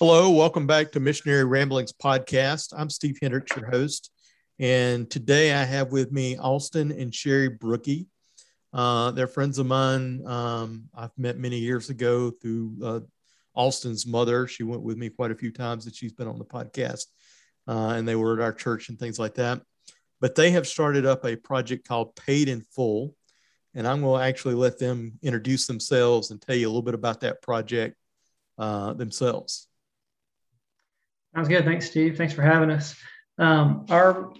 Hello, welcome back to Missionary Ramblings podcast. I'm Steve Hendricks, your host, and today I have with me Austin and Sherrie Brookie. Uh, they're friends of mine. Um, I've met many years ago through uh, Austin's mother. She went with me quite a few times that she's been on the podcast, uh, and they were at our church and things like that. But they have started up a project called Paid in Full, and I'm going to actually let them introduce themselves and tell you a little bit about that project uh, themselves. Sounds good. Thanks, Steve. Thanks for having us. Um, our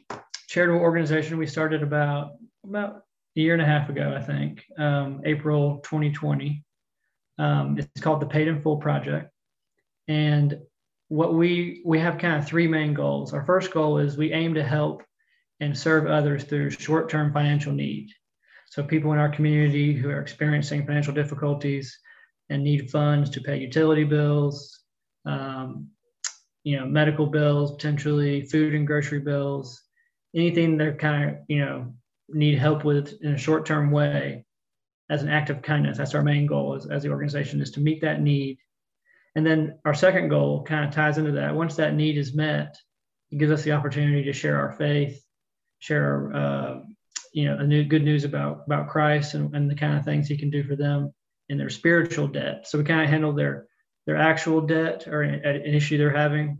charitable organization we started about about a year and a half ago, I think, um, April 2020. Um, it's called the Paid in Full Project, and what we we have kind of three main goals. Our first goal is we aim to help and serve others through short-term financial need. So people in our community who are experiencing financial difficulties and need funds to pay utility bills, um, you know, medical bills, potentially food and grocery bills, anything they're kind of, you know, need help with in a short term way as an act of kindness. That's our main goal as, as the organization is to meet that need. And then our second goal kind of ties into that. Once that need is met, it gives us the opportunity to share our faith, share, uh, you know, a new good news about about Christ and, and the kind of things He can do for them in their spiritual debt. So we kind of handle their their actual debt or an, an issue they're having,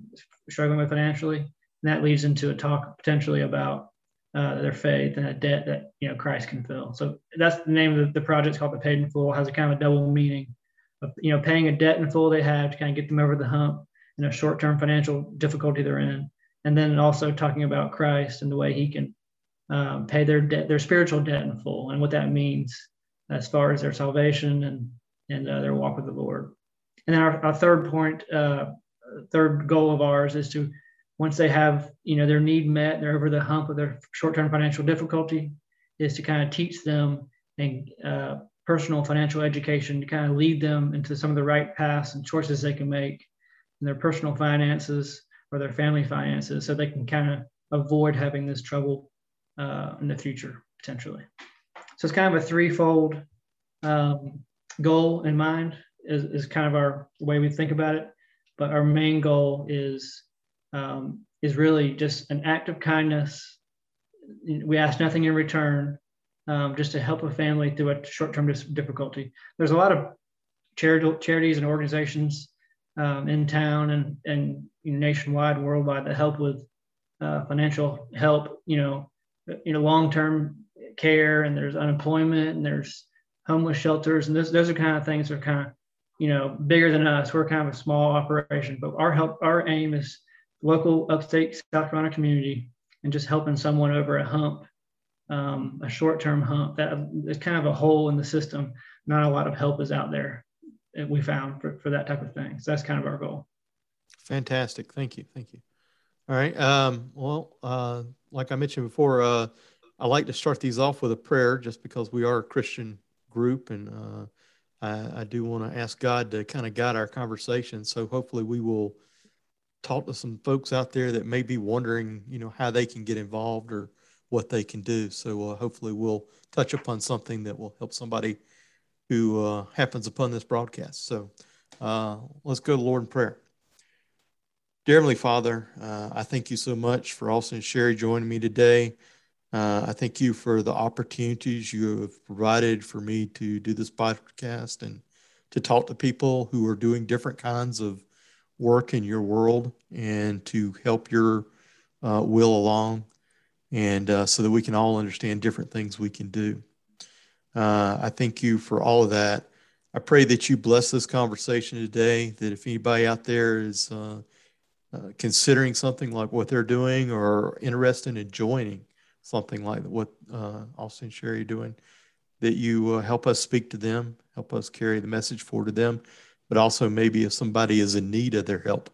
struggling with financially. And that leads into a talk potentially about uh, their faith and a debt that you know Christ can fill. So that's the name of the, the project. It's called the Paid in Full. It has a kind of a double meaning of you know paying a debt in full they have to kind of get them over the hump in a short-term financial difficulty they're in, and then also talking about Christ and the way He can um, pay their debt, their spiritual debt in full, and what that means as far as their salvation and and uh, their walk with the Lord. And then our, our third point, uh, third goal of ours is to once they have you know their need met, they're over the hump of their short-term financial difficulty, is to kind of teach them and uh, personal financial education to kind of lead them into some of the right paths and choices they can make in their personal finances or their family finances, so they can kind of avoid having this trouble uh, in the future potentially. So it's kind of a threefold um, goal in mind is, is kind of our way we think about it. But our main goal is um, is really just an act of kindness. We ask nothing in return, um, just to help a family through a short-term difficulty. There's a lot of charitable charities and organizations um, in town and and nationwide worldwide that help with uh, financial help. You know, you know, long-term care, and there's unemployment, and there's homeless shelters, and those those are kind of things that are kind of you know, bigger than us. We're kind of a small operation, but our help, our aim is local upstate South Carolina community and just helping someone over a hump, um, a short-term hump. That is kind of a hole in the system. Not a lot of help is out there. We found for, for that type of thing. So that's kind of our goal. Fantastic. Thank you. Thank you. All right. Um, well, uh, like I mentioned before, uh, I like to start these off with a prayer just because we are a Christian group and uh, I, I do want to ask God to kind of guide our conversation. So hopefully we will talk to some folks out there that may be wondering, you know, how they can get involved or what they can do. So uh, hopefully we'll touch upon something that will help somebody who uh, happens upon this broadcast. So uh, let's go to Lord in prayer. Dear Heavenly Father, uh, I thank you so much for Austin and Sherrie joining me today. Uh, I thank you for the opportunities you have provided for me to do this podcast and to talk to people who are doing different kinds of work in your world and to help your uh, will along and uh, so that we can all understand different things we can do. Uh, I thank you for all of that. I pray that you bless this conversation today, that if anybody out there is uh, uh, considering something like what they're doing or interested in joining, something like what uh, Austin and Sherrie are doing, that you uh, help us speak to them, help us carry the message forward to them, but also maybe if somebody is in need of their help,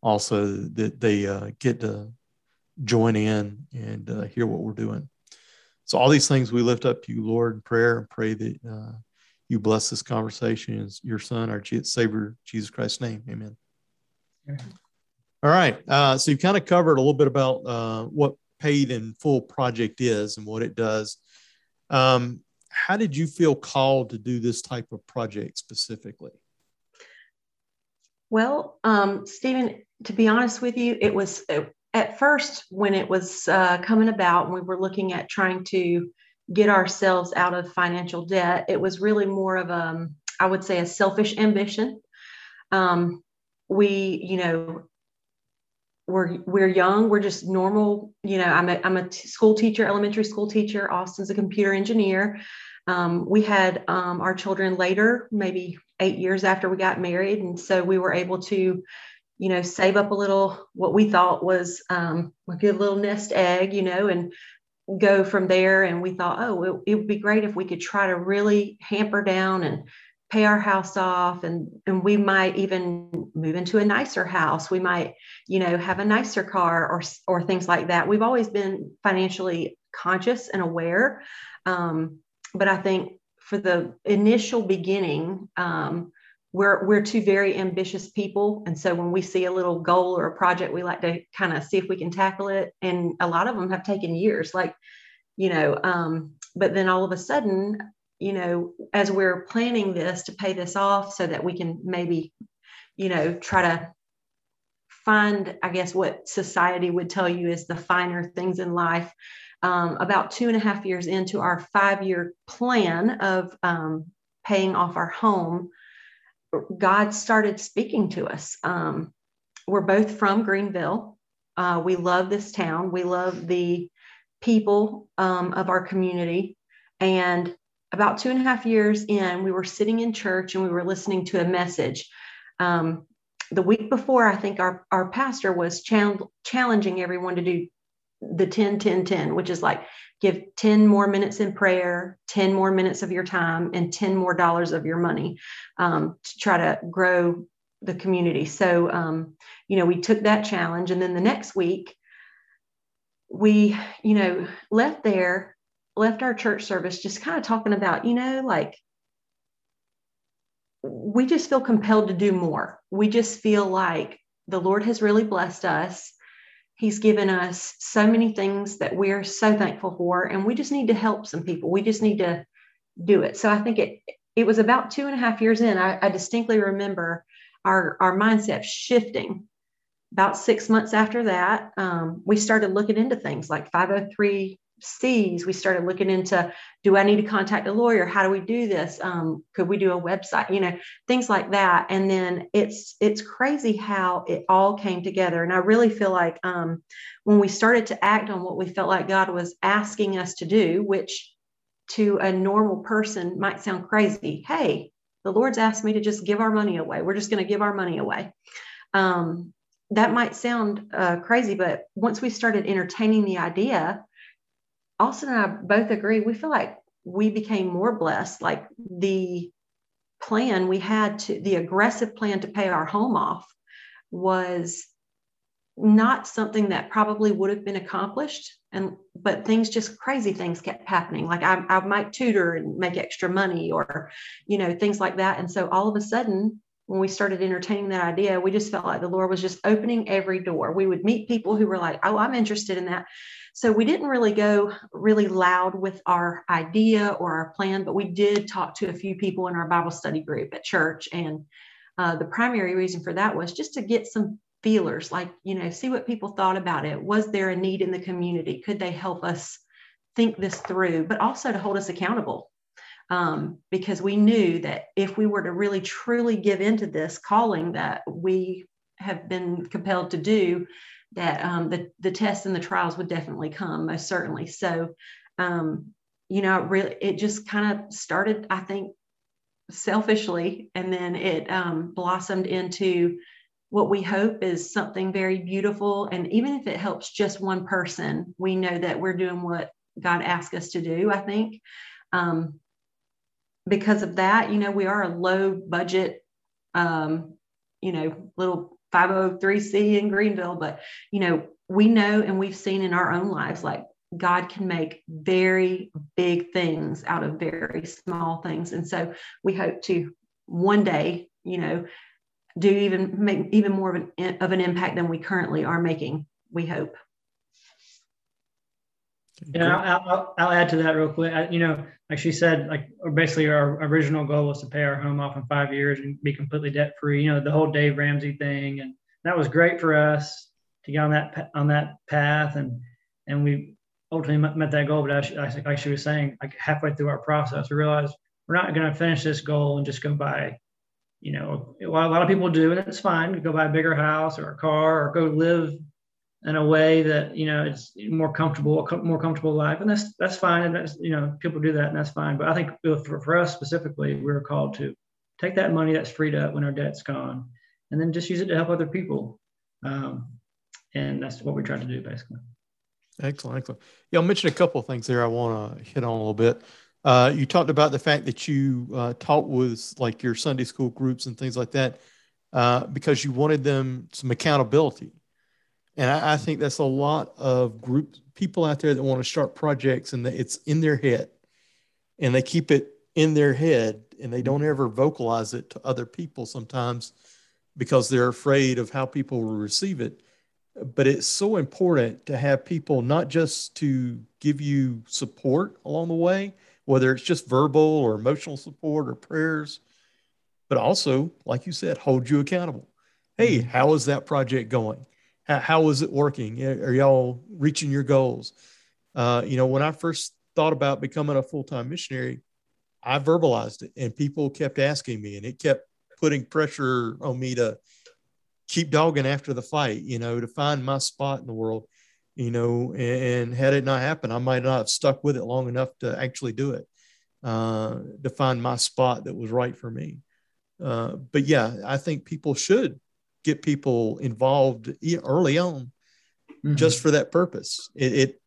also that they uh, get to join in and uh, hear what we're doing. So all these things we lift up to you, Lord, in prayer and pray that uh, you bless this conversation in your Son, our Savior, Jesus Christ's name. Amen. All right. Uh, so you've kind of covered a little bit about uh, what paid in full project is and what it does. Um, how did you feel called to do this type of project specifically? Well, um, Stephen, to be honest with you, it was at first when it was uh, coming about and we were looking at trying to get ourselves out of financial debt, it was really more of a, um, I would say, a selfish ambition. Um, we, you know, we're we're young. We're just normal. You know, I'm a I'm a t- school teacher, elementary school teacher. Austin's a computer engineer. Um, we had um, our children later, maybe eight years after we got married, and so we were able to, you know, save up a little what we thought was um, a good little nest egg, you know, and go from there. And we thought, oh, it, it would be great if we could try to really hamper down and pay our house off and and we might even move into a nicer house. We might you know have a nicer car or or things like that. We've always been financially conscious and aware um, but i think for the initial beginning um, we're we're two very ambitious people. And so when we see a little goal or a project we like to kind of see if we can tackle it. And a lot of them have taken years like you know um, but then all of a sudden you know, as we're planning this to pay this off so that we can maybe, you know, try to find, I guess, what society would tell you is the finer things in life. Um, about two and a half years into our five year plan of um, paying off our home, God started speaking to us. Um, we're both from Greenville. Uh, we love this town. We love the people um, of our community. And about two and a half years in, we were sitting in church and we were listening to a message. Um, the week before, I think our, our pastor was challenging everyone to do the 10, 10, 10, which is like give 10 more minutes in prayer, 10 more minutes of your time, and 10 more dollars of your money um, to try to grow the community. So, um, you know, we took that challenge. And then the next week, we, you know, left there left our church service just kind of talking about, you know, like we just feel compelled to do more. We just feel like the Lord has really blessed us. He's given us so many things that we're so thankful for, and we just need to help some people. We just need to do it. So I think it it was about two and a half years in. I, I distinctly remember our our mindset shifting. About six months after that, um, we started looking into things like 503 C's, we started looking into do I need to contact a lawyer? How do we do this? Um, could we do a website? You know, things like that. And then it's it's crazy how it all came together. And I really feel like um, when we started to act on what we felt like God was asking us to do, which to a normal person might sound crazy. Hey, the Lord's asked me to just give our money away. We're just going to give our money away. Um, that might sound uh, crazy, but once we started entertaining the idea, Austin and I both agree. We feel like we became more blessed. Like the plan we had to, the aggressive plan to pay our home off was not something that probably would have been accomplished and but things just crazy things kept happening like I, I might tutor and make extra money or you know things like that and so all of a sudden when we started entertaining that idea we just felt like the lord was just opening every door we would meet people who were like oh i'm interested in that so we didn't really go really loud with our idea or our plan, but we did talk to a few people in our Bible study group at church. And uh, the primary reason for that was just to get some feelers, like, you know, see what people thought about it. Was there a need in the community? Could they help us think this through, but also to hold us accountable? Um, because we knew that if we were to really truly give into this calling that we have been compelled to do, that um, the, the tests and the trials would definitely come, most certainly. So, um, you know, it really, it just kind of started, I think, selfishly, and then it um, blossomed into what we hope is something very beautiful. And even if it helps just one person, we know that we're doing what God asked us to do, I think. Um, because of that, you know, we are a low budget, um, you know, little 503c in Greenville, but you know, we know and we've seen in our own lives like God can make very big things out of very small things. And so we hope to one day, you know, do even make even more of an, of an impact than we currently are making, we hope. Yeah, I'll, I'll, I'll, add to that real quick. I, you know, like she said, like basically our original goal was to pay our home off in five years and be completely debt free. You know, the whole Dave Ramsey thing, and that was great for us to get on that on that path, and and we ultimately met that goal. But as, like she was saying, like halfway through our process, we realized we're not going to finish this goal and just go buy. You know, a lot, a lot of people do, and it's fine. To go buy a bigger house or a car or go live in a way that you know it's more comfortable, more comfortable life, and that's that's fine. And that's you know people do that, and that's fine. But I think for, for us specifically, we are called to take that money that's freed up when our debt's gone, and then just use it to help other people. Um, and that's what we try to do basically. Excellent, excellent. Yeah, I mentioned a couple of things there. I want to hit on a little bit. Uh, you talked about the fact that you uh, taught with like your Sunday school groups and things like that uh, because you wanted them some accountability and I, I, think that's a lot of group people out there that want to start projects and it's in their head and they keep it in their head and they don't ever vocalize it to other people sometimes because they're afraid of how people will receive it. But it's so important to have people not just to give you support along the way, whether it's just verbal or emotional support or prayers, but also, like you said, hold you accountable. Hey, mm-hmm. how is that project going? How, how is it working? Are y'all reaching your goals? Uh, you know, when I first thought about becoming a full time missionary, I verbalized it, and people kept asking me, and it kept putting pressure on me to keep dogging after the fight. You know, to find my spot in the world. You know, and, and had it not happened, I might not have stuck with it long enough to actually do it, uh, to find my spot that was right for me. Uh, but yeah, I think people should get people involved early on mm-hmm. just for that purpose. It, it,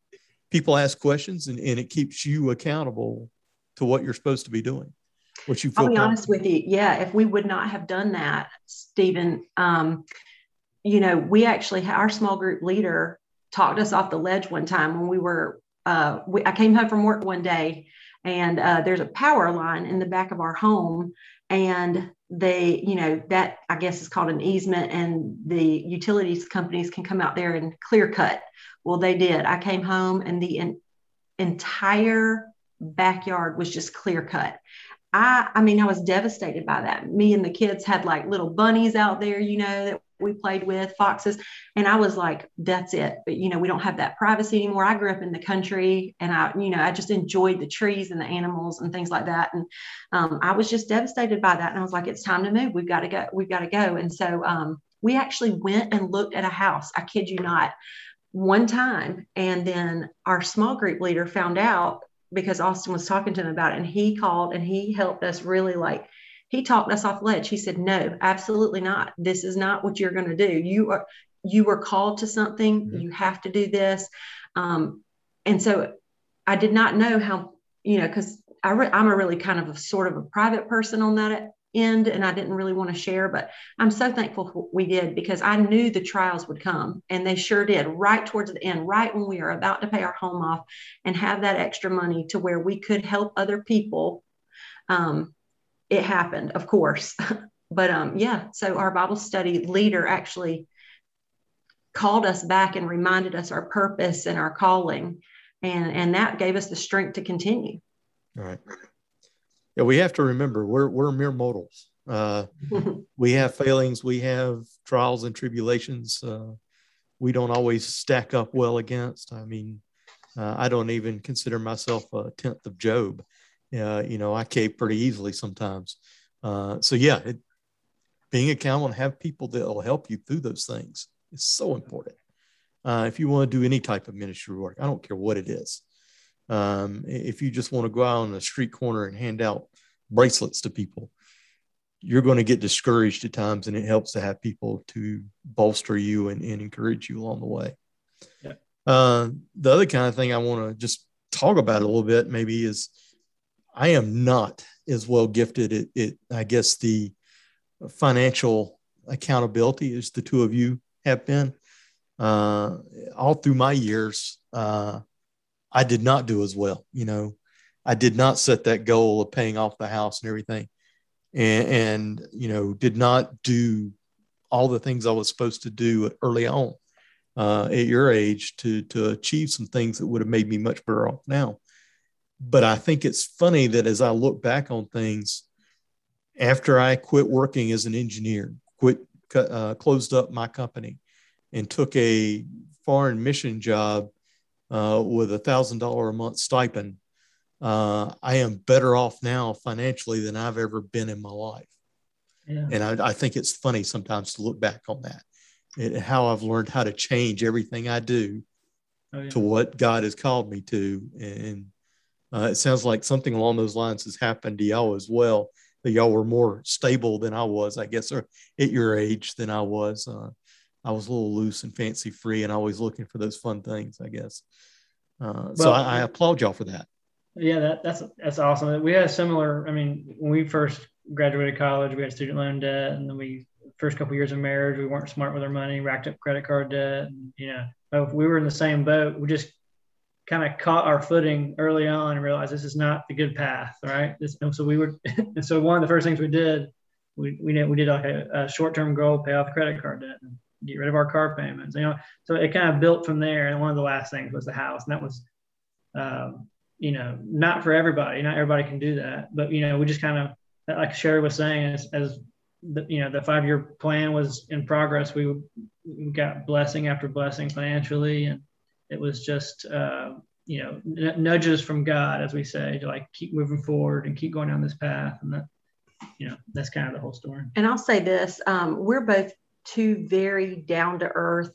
people ask questions and, and it keeps you accountable to what you're supposed to be doing. What you I'll be honest with you. Yeah. If we would not have done that, Stephen, um, you know, we actually, our small group leader talked us off the ledge one time when we were, uh, we, I came home from work one day and uh, there's a power line in the back of our home and they you know that i guess is called an easement and the utilities companies can come out there and clear cut. Well they did. I came home and the in, entire backyard was just clear cut i i mean i was devastated by that. Me and the kids had like little bunnies out there you know that we played with foxes. And i was like that's it. But you know we don't have that privacy anymore. I grew up in the country and i you know i just enjoyed the trees and the animals and things like that. And um, i was just devastated by that. And i was like it's time to move. We've got to go we've got to go. And so um, we actually went and looked at a house. I kid you not. One time and then our small group leader found out because austin was talking to him about it and he called and he helped us really like he talked us off ledge. He said, "No, absolutely not. This is not what you're going to do. You are you were called to something. Mm-hmm. You have to do this." Um, and so I did not know how you know because re- I'm a really kind of a sort of a private person on that end, and I didn't really want to share. But I'm so thankful we did because I knew the trials would come, and they sure did. Right towards the end, right when we are about to pay our home off and have that extra money to where we could help other people. Um, it happened, of course. but um, yeah, so our Bible study leader actually called us back and reminded us our purpose and our calling. And, and that gave us the strength to continue. All right. Yeah, we have to remember we're, we're mere mortals. Uh, we have failings, we have trials and tribulations. Uh, we don't always stack up well against. I mean, uh, I don't even consider myself a tenth of Job uh, you know, I cave pretty easily sometimes. Uh, so yeah, it, being accountable and have people that will help you through those things is so important. Uh, if you want to do any type of ministry work, I don't care what it is. Um, if you just want to go out on a street corner and hand out bracelets to people, you're going to get discouraged at times, and it helps to have people to bolster you and, and encourage you along the way. Yeah. Uh, the other kind of thing I want to just talk about a little bit maybe is I am not as well gifted at, it. I guess, the financial accountability as the two of you have been. Uh, all through my years, uh, I did not do as well. You know, I did not set that goal of paying off the house and everything, and, and you know, did not do all the things I was supposed to do early on. uh, at your age to to achieve some things that would have made me much better off now. But I think it's funny that as I look back on things, after I quit working as an engineer, quit uh, closed up my company, and took a foreign mission job uh, with a thousand dollar a month stipend, uh, I am better off now financially than I've ever been in my life. Yeah. And I, I, think it's funny sometimes to look back on that, and how I've learned how to change everything I do oh, yeah. to what God has called me to. And uh, it sounds like something along those lines has happened to y'all as well. That y'all were more stable than I was, I guess, or at your age than I was. Uh, I was a little loose and fancy free, and always looking for those fun things, I guess. Uh, well, so I, I applaud y'all for that. Yeah, that, that's that's awesome. We had a similar. I mean, when we first graduated college, we had student loan debt, and then we first couple of years of marriage, we weren't smart with our money, racked up credit card debt. And, you know, we were in the same boat. We just kind of caught our footing early on and realized this is not the good path, right? This, and so we were, and so one of the first things we did, we we did we did like a, a short term goal, pay off credit card debt, and get rid of our car payments. You know, so it kind of built from there. And one of the last things was the house, and that was. Um, you know, not for everybody. Not everybody can do that, but you know, we just kind of, like Sherrie was saying, as, as the, you know, the five-year plan was in progress. We, got blessing after blessing financially, and it was just, uh, you know, nudges from God, as we say, to like keep moving forward and keep going down this path, and that, you know, that's kind of the whole story. And I'll say this: um, we're both two very down-to-earth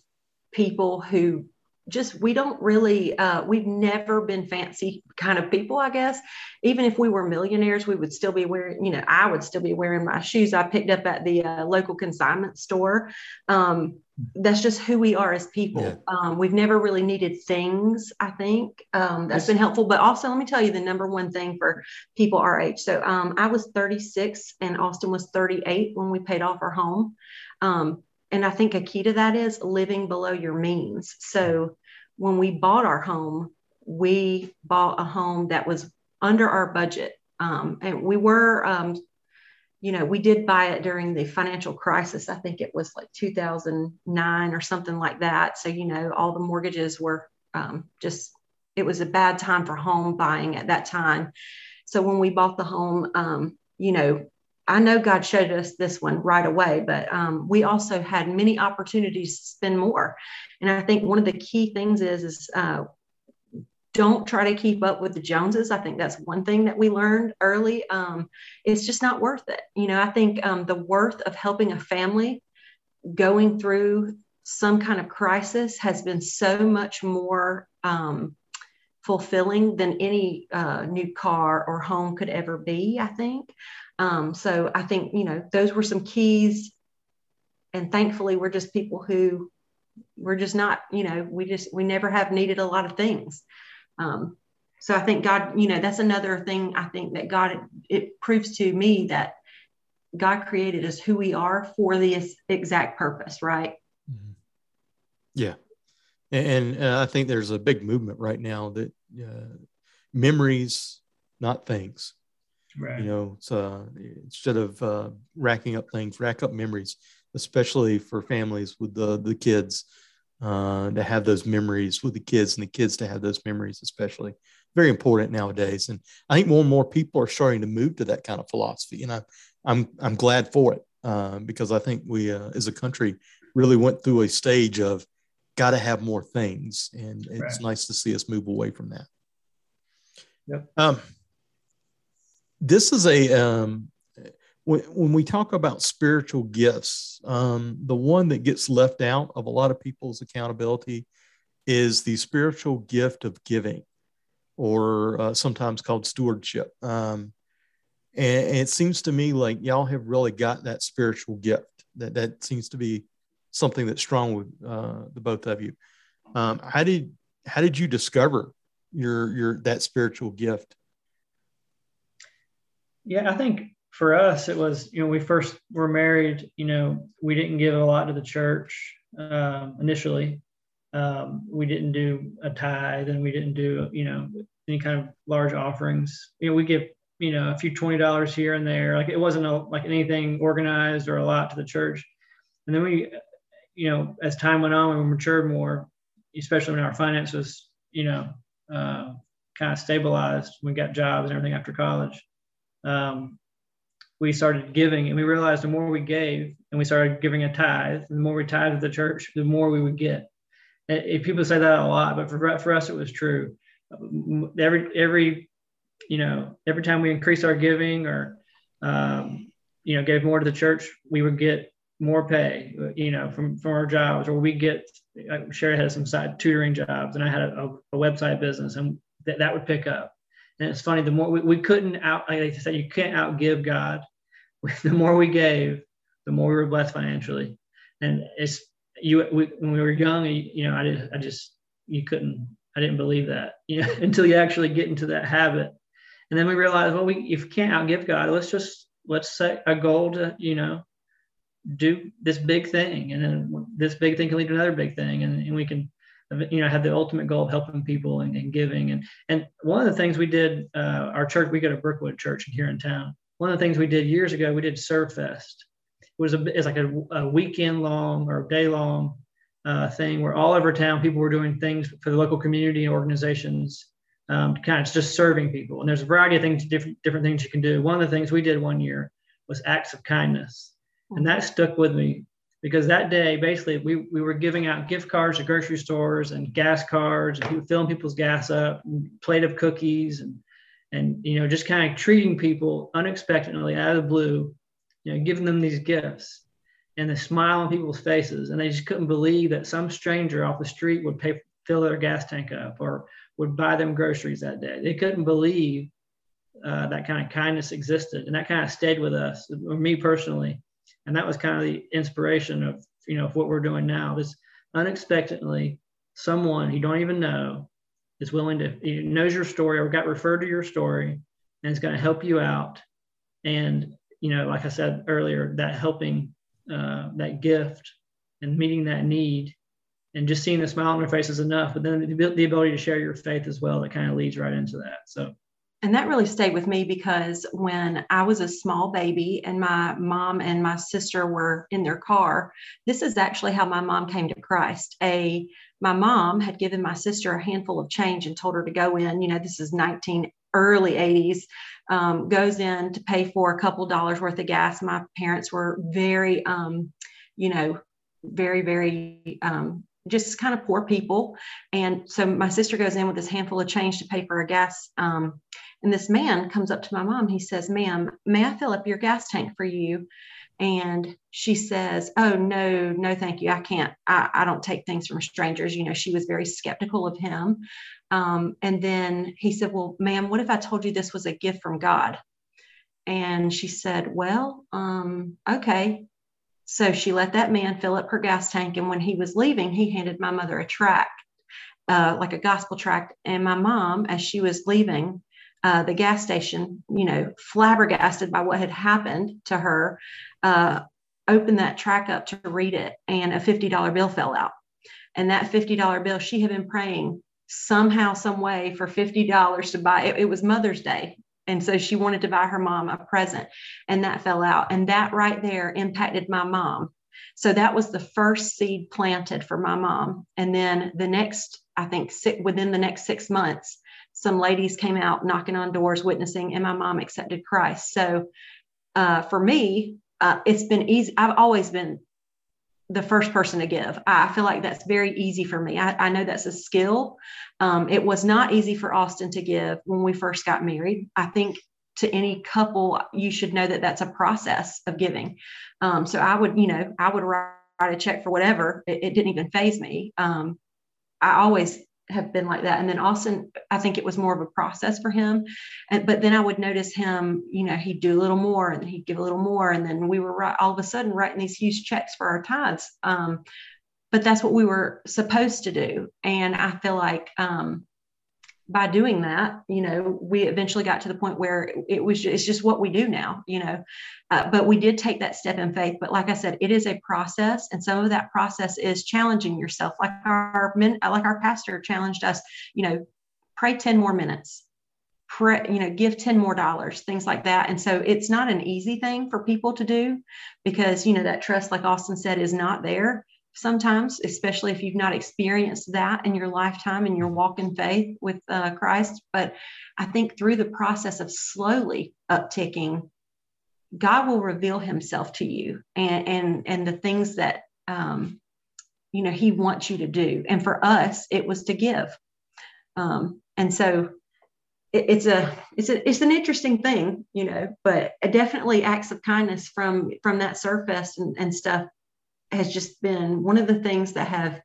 people who just we don't really uh, we've never been fancy kind of people i guess. Even if we were millionaires we would still be wearing you know i would still be wearing my shoes i picked up at the uh, local consignment store. Um, that's just who we are as people. Yeah. um, we've never really needed things i think. Um, that's been helpful. But also let me tell you the number one thing for people our age. So um, i was 36 and austin was 38 when we paid off our home um, and I think a key to that is living below your means. So when we bought our home, we bought a home that was under our budget. Um, and we were, um, you know, we did buy it during the financial crisis. I think it was like 2009 or something like that. So, you know, all the mortgages were um, just, it was a bad time for home buying at that time. So when we bought the home, um, you know, I know God showed us this one right away, but um, we also had many opportunities to spend more. And I think one of the key things is, is uh, don't try to keep up with the Joneses. I think that's one thing that we learned early. Um, it's just not worth it. You know, I think um, the worth of helping a family going through some kind of crisis has been so much more um, fulfilling than any uh, new car or home could ever be, I think. Um, so I think, you know, those were some keys. And thankfully, we're just people who we're just not, you know, we just, we never have needed a lot of things. Um, so I think God, you know, that's another thing I think that God, it, it proves to me that God created us who we are for this exact purpose, right? Mm-hmm. Yeah. And, and uh, I think there's a big movement right now that uh, memories, not things. Right. You know, so instead of uh, racking up things, rack up memories, especially for families with the the kids uh, to have those memories with the kids and the kids to have those memories, especially very important nowadays. And I think more and more people are starting to move to that kind of philosophy, and I, I'm I'm glad for it uh, because I think we uh, as a country really went through a stage of got to have more things, and it's right. nice to see us move away from that. Yep. Um, this is a um, when, when we talk about spiritual gifts, um, the one that gets left out of a lot of people's accountability is the spiritual gift of giving, or uh, sometimes called stewardship. Um, and, and, it seems to me like y'all have really got that spiritual gift. That that seems to be something that's strong with uh, the both of you. Um, how did how did you discover your your that spiritual gift? Yeah, I think for us, it was, you know, we first were married, you know, we didn't give a lot to the church um, initially. Um, we didn't do a tithe and we didn't do, you know, any kind of large offerings. You know, we give, you know, a few $20 here and there. Like it wasn't a, like anything organized or a lot to the church. And then we, you know, as time went on, we matured more, especially when our finances, you know, uh, kind of stabilized. We got jobs and everything after college. Um, we started giving, and we realized the more we gave, and we started giving a tithe, the more we tithe to the church, the more we would get. If people say that a lot, but for, for us, it was true. Every every you know every time we increased our giving or um, you know gave more to the church, we would get more pay, you know, from from our jobs, or we get. Sherrie had some side tutoring jobs, and I had a, a website business, and that that would pick up. And it's funny, the more we, we couldn't out, like I said, you can't outgive God. The more we gave, the more we were blessed financially. And it's you we, when we were young, you know, I did, I just you couldn't, I didn't believe that, you know, until you actually get into that habit. And then we realized, well, we if we can't outgive God, let's just let's set a goal to, you know, do this big thing, and then this big thing can lead to another big thing, and, and we can, you know, have the ultimate goal of helping people and, and giving. And and one of the things we did, uh, our church, we go to Brookwood Church here in town. One of the things we did years ago, we did Serve Fest. It was a it's like a, a weekend long or day long uh, thing where all over town people were doing things for the local community and organizations um, kind of just serving people. And there's a variety of things, different different things you can do. One of the things we did one year was acts of kindness, and that stuck with me because that day basically we, we were giving out gift cards to grocery stores and gas cards and filling people's gas up, plate of cookies and and you know just kind of treating people unexpectedly out of the blue, you know, giving them these gifts and the smile on people's faces, and they just couldn't believe that some stranger off the street would pay fill their gas tank up or would buy them groceries that day. They couldn't believe uh, that kind of kindness existed, and that kind of stayed with us, or me personally. And that was kind of the inspiration of you know of what we're doing now. This unexpectedly, someone you don't even know is willing to he knows your story or got referred to your story, and is going to help you out. And you know, like I said earlier, that helping, uh, that gift, and meeting that need and just seeing the smile on their face is enough. But then the, the ability to share your faith as well, that kind of leads right into that. So. And that really stayed with me because when I was a small baby and my mom and my sister were in their car, this is actually how my mom came to Christ. A my mom had given my sister a handful of change and told her to go in. You know, this is 19 early 80s. Um, goes in to pay for a couple dollars worth of gas. My parents were very, um, you know, very very um, just kind of poor people. And so my sister goes in with this handful of change to pay for a gas. Um, and this man comes up to my mom. He says, Ma'am, may I fill up your gas tank for you? And she says, Oh, no, no, thank you. I can't. I, I don't take things from strangers. You know, she was very skeptical of him. Um, and then he said, Well, ma'am, what if I told you this was a gift from God? And she said, Well, um, okay. So she let that man fill up her gas tank. And when he was leaving, he handed my mother a tract, uh, like a gospel tract. And my mom, as she was leaving uh, the gas station, you know, flabbergasted by what had happened to her, uh, opened that track up to read it. And a $50 bill fell out. And that $50 bill, she had been praying somehow, some way for $50 to buy it. It was Mother's Day and so she wanted to buy her mom a present, and that fell out. And that right there impacted my mom. So that was the first seed planted for my mom. And then the next, I think, six, within the next six months, some ladies came out knocking on doors, witnessing, and my mom accepted Christ. So uh, for me, uh, it's been easy. I've always been the first person to give. I feel like that's very easy for me. I, I know that's a skill. Um, it was not easy for Austin to give when we first got married. I think to any couple, you should know that that's a process of giving. Um, so I would, you know, I would write a check for whatever. It, it didn't even phase me. Um, I always have been like that. And then Austin, I think it was more of a process for him. And but then I would notice him, you know, he'd do a little more and he'd give a little more. And then we were right, all of a sudden writing these huge checks for our tithes. Um, but that's what we were supposed to do. And I feel like um, by doing that, you know, we eventually got to the point where it was just, it's just what we do now, you know. Uh, but we did take that step in faith. But like I said, it is a process, and some of that process is challenging yourself. Like our men, like our pastor challenged us, you know, pray ten more minutes, pray, you know, give ten more dollars, things like that. And so it's not an easy thing for people to do because you know that trust, like Austin said, is not there. Sometimes, especially if you've not experienced that in your lifetime and your walk in faith with uh, Christ. But I think through the process of slowly upticking, God will reveal Himself to you and and and the things that um, you know He wants you to do. And for us, it was to give. Um, and so it's a it's a it's an interesting thing, you know. But definitely acts of kindness from from that Serve Fest and, and stuff has just been one of the things that have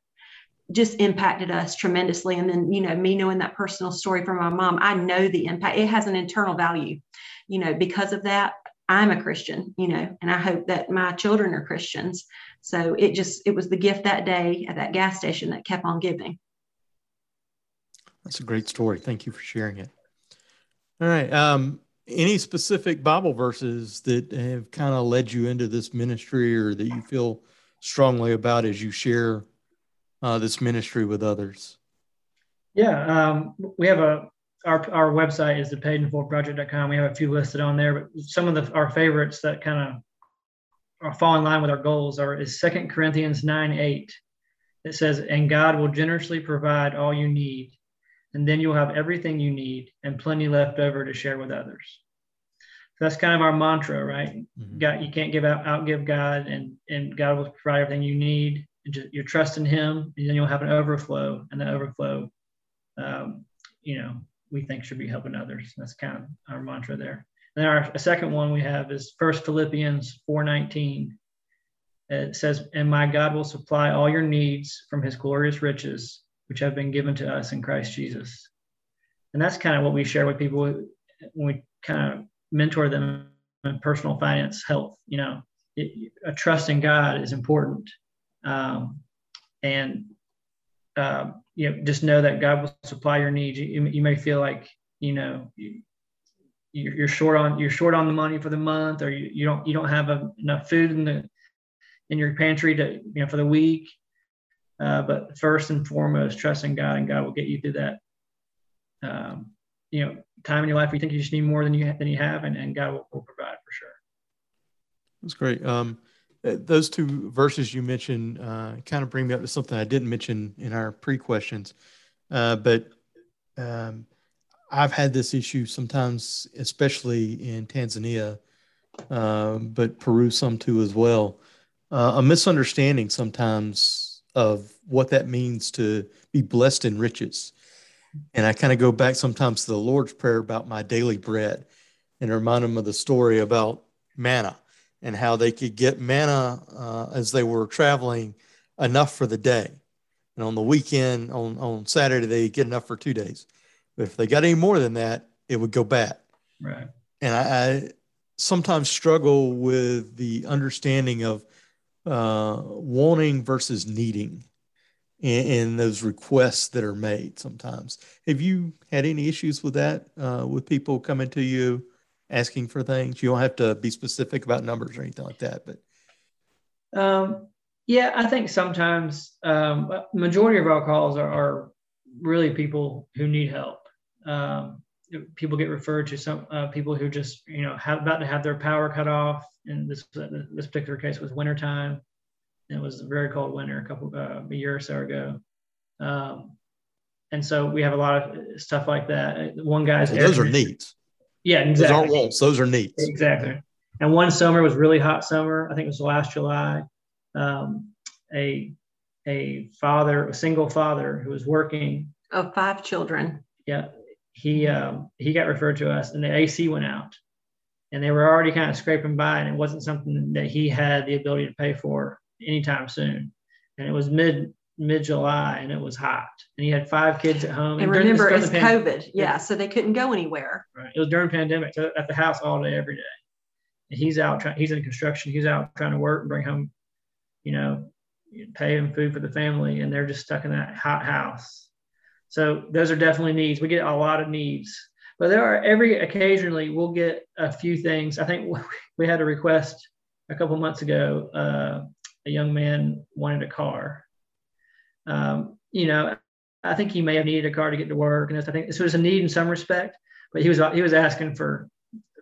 just impacted us tremendously. And then, you know, me knowing that personal story from my mom, I know the impact. It has an internal value, you know, because of that. I'm a Christian, you know, and I hope that my children are Christians. So it just, it was the gift that day at that gas station that kept on giving. That's a great story. Thank you for sharing it. All right. Um, any specific Bible verses that have kind of led you into this ministry or that you feel strongly about as you share uh, this ministry with others? Yeah, um, we have a our our website is the paidinfullproject.com. We have a few listed on there, but some of the our favorites that kind of are fall in line with our goals are is Second Corinthians 9 8. It says, And God will generously provide all you need, and then you'll have everything you need and plenty left over to share with others. That's kind of our mantra, right? Mm-hmm. God, you can't give out outgive God, and and God will provide everything you need. Just, you're trusting Him, and then you'll have an overflow, and the overflow, um, you know, we think should be helping others. That's kind of our mantra there. And our second one we have is First Philippians 4:19. It says, "And my God will supply all your needs from His glorious riches, which have been given to us in Christ Jesus." And that's kind of what we share with people when we kind of mentor them in personal finance, health. You know, it, a trust in God is important, um, and uh, you know, just know that God will supply your needs. You, you may feel like you know you, you're short on you're short on the money for the month, or you, you don't you don't have a, enough food in the in your pantry to you know for the week. Uh, but first and foremost, trust in God, and God will get you through that. Um, you know, time in your life where you think you just need more than you than you have, and, and God will, will provide for sure. That's great. Um, uh, those two verses you mentioned uh, kind of bring me up to something I didn't mention in our pre questions, uh, but um, I've had this issue sometimes, especially in Tanzania, uh, but Peru some too as well. Uh, a misunderstanding sometimes of what that means to be blessed in riches. And I kind of go back sometimes to the Lord's Prayer about my daily bread and remind them of the story about manna and how they could get manna uh, as they were traveling enough for the day. And on the weekend, on, on Saturday, they get enough for two days. But if they got any more than that, it would go bad. Right. And I, I sometimes struggle with the understanding of uh, wanting versus needing in, in, those requests that are made sometimes. Have you had any issues with that uh, with people coming to you asking for things? You don't have to be specific about numbers or anything like that, but. Um, yeah, I think sometimes um, majority of our calls are, are really people who need help. Um, people get referred to some uh, people who just you know have, about to have their power cut off. In this this particular case was wintertime. It was a very cold winter a couple uh, a year or so ago. Um, and so we have a lot of stuff like that. One guy's those are needs. Yeah, exactly. Those aren't wants; those are needs. Exactly. And one summer was really hot summer. I think it was last July. Um, a a father, a single father who was working of five children. Yeah, he um, he got referred to us, and the AC went out, and they were already kind of scraping by, and it wasn't something that he had the ability to pay for anytime soon. And it was mid mid July and it was hot. And he had five kids at home. And, and remember, it's COVID. yeah. So they couldn't go anywhere. Right. It was during pandemic. So at the house all day, every day. And he's out trying, he's in construction. He's out trying to work and bring home, you know, pay him food for the family. And they're just stuck in that hot house. So those are definitely needs. We get a lot of needs. But there are every occasionally we'll get a few things. I think we had a request a couple months ago. Uh, a young man wanted a car um, you know, I think he may have needed a car to get to work, and I think so. It's a need in some respect, but he was he was asking for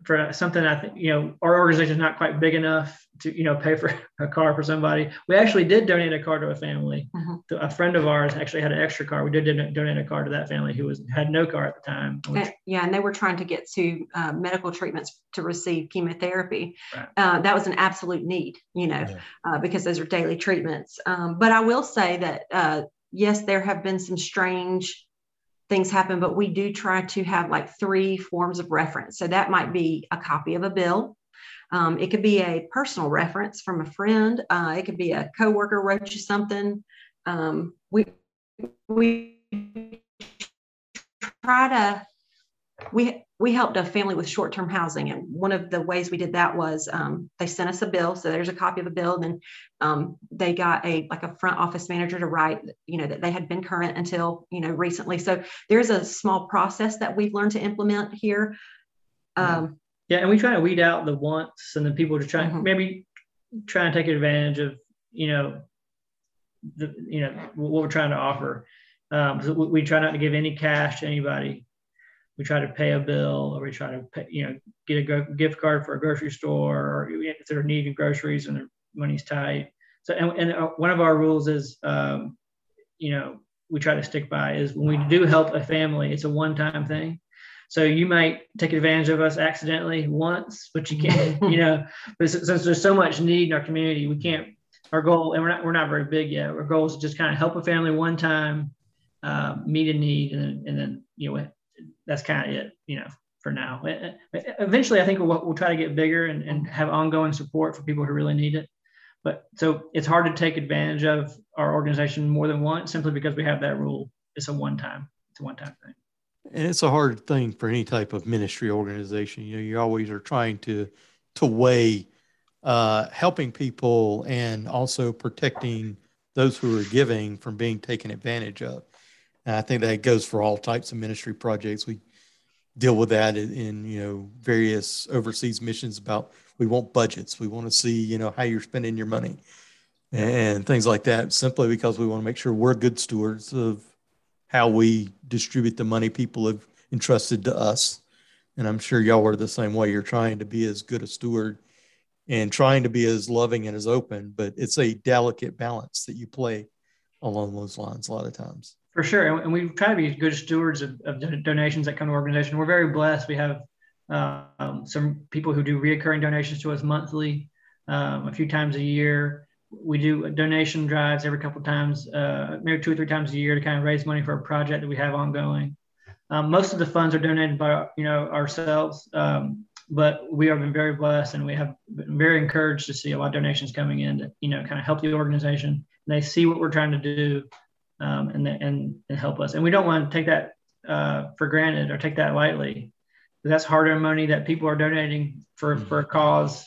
for something I think you know our organization is not quite big enough to you know pay for a car for somebody. We actually did donate a car to a family. Mm-hmm. A friend of ours actually had an extra car. We did donate a car to that family who was had no car at the time. And, yeah, and they were trying to get to uh, medical treatments to receive chemotherapy. Right. Uh, that was an absolute need, you know, yeah. uh, because those are daily treatments. Um, but I will say that uh, yes, there have been some strange things happen, but we do try to have like three forms of reference. So that might be a copy of a bill. Um, it could be a personal reference from a friend. Uh, it could be a coworker wrote you something. Um, we we try to we we helped a family with short-term housing and one of the ways we did that was um, they sent us a bill. So there's a copy of the bill and um, they got a like a front office manager to write you know that they had been current until you know recently. So there's a small process that we've learned to implement here. Um, yeah and we try to weed out the wants and the people to try mm-hmm. maybe try and take advantage of you know the you know what we're trying to offer. Um, so we, we try not to give any cash to anybody we try to pay a bill or we try to pay, you know get a go- gift card for a grocery store or if they're needing groceries and their money's tight. So and, and uh, one of our rules is um, you know we try to stick by is when we do help a family it's a one-time thing. So you might take advantage of us accidentally once but you can't you know but since there's so much need in our community. We can't our goal and we're not we're not very big yet. Our goal is to just kind of help a family one time uh, meet a need and then, and then you know that's kind of it, you know, for now. Eventually, I think we'll, we'll try to get bigger and, and have ongoing support for people who really need it. But so it's hard to take advantage of our organization more than once simply because we have that rule. It's a one time, it's a one time thing. And it's a hard thing for any type of ministry organization. You know, you always are trying to to weigh uh, helping people and also protecting those who are giving from being taken advantage of. And I think that goes for all types of ministry projects. We deal with that in, in, you know various overseas missions about we want budgets. We want to see you know how you're spending your money and things like that. Simply because we want to make sure we're good stewards of how we distribute the money people have entrusted to us. And I'm sure y'all are the same way. You're trying to be as good a steward and trying to be as loving and as open, but it's a delicate balance that you play along those lines a lot of times. For sure, and we try to be good stewards of, of donations that come to organization. We're very blessed. We have um, some people who do reoccurring donations to us monthly, um, a few times a year. We do donation drives every couple of times, uh, maybe two or three times a year, to kind of raise money for a project that we have ongoing. Um, most of the funds are donated by you know ourselves, um, but we have been very blessed, and we have been very encouraged to see a lot of donations coming in to you know kind of help the organization. And they see what we're trying to do um, and, and, and help us. And we don't want to take that uh, for granted or take that lightly. That's hard-earned money that people are donating for, mm-hmm. for a cause.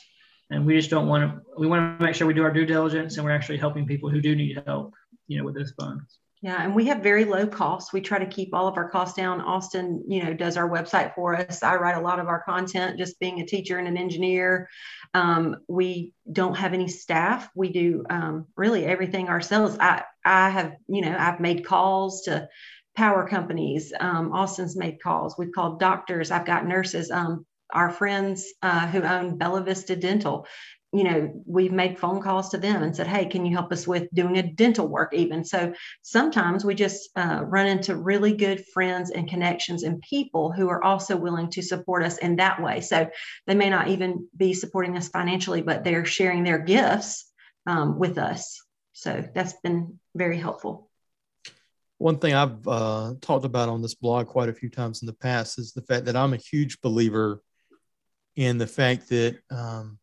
And we just don't want to, we want to make sure we do our due diligence and we're actually helping people who do need help, you know, with those funds. Yeah, and we have very low costs. We try to keep all of our costs down. Austin, you know, does our website for us. I write a lot of our content, just being a teacher and an engineer. Um, we don't have any staff. We do um, really everything ourselves. I I have, you know, I've made calls to power companies. Um, Austin's made calls. We've called doctors. I've got nurses. Um, our friends uh, who own Bella Vista Dental you know, we've made phone calls to them and said, hey, can you help us with doing a dental work even? So sometimes we just uh, run into really good friends and connections and people who are also willing to support us in that way. So they may not even be supporting us financially, but they're sharing their gifts um, with us. So that's been very helpful. One thing I've uh, talked about on this blog quite a few times in the past is the fact that I'm a huge believer in the fact that um,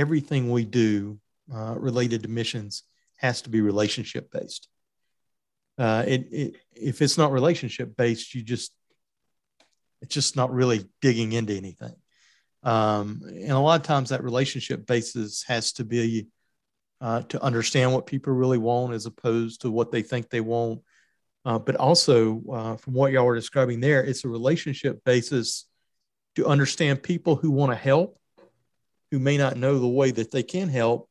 everything we do uh, related to missions has to be relationship based. Uh, it, it, if it's not relationship based, you just it's just not really digging into anything. Um, and a lot of times that relationship basis has to be uh, to understand what people really want as opposed to what they think they want. Uh, but also, uh, from what y'all were describing there, it's a relationship basis to understand people who want to help who may not know the way that they can help,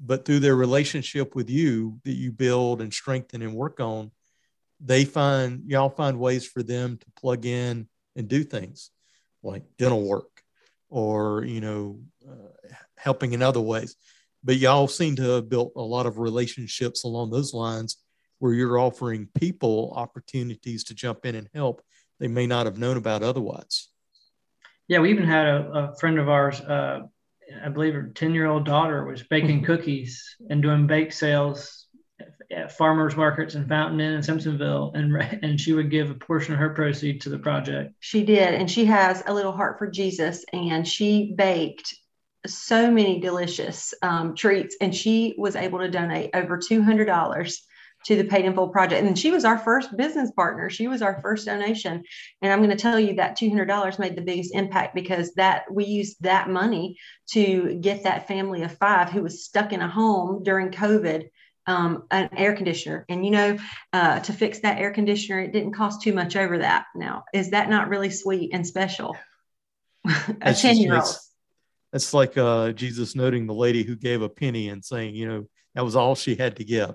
but through their relationship with you that you build and strengthen and work on, they find y'all find ways for them to plug in and do things like dental work or you know uh, helping in other ways. But y'all seem to have built a lot of relationships along those lines where you're offering people opportunities to jump in and help they may not have known about otherwise. Yeah we even had a, a friend of ours uh, i believe her 10 year old daughter was baking cookies and doing bake sales at farmers markets in Fountain Inn and Simpsonville, and and she would give a portion of her proceeds to the project. She did, and she has a little heart for Jesus, and she baked so many delicious um, treats, and she was able to donate over two hundred dollars to the Paid in Full project, and she was our first business partner. She was our first donation, and I'm going to tell you that two hundred dollars made the biggest impact because that we used that money to get that family of five who was stuck in a home during COVID um, an air conditioner. And you know, uh, to fix that air conditioner, it didn't cost too much over that. Now, is that not really sweet and special? a 10 year old. It's like uh, Jesus noting the lady who gave a penny and saying, you know, that was all she had to give.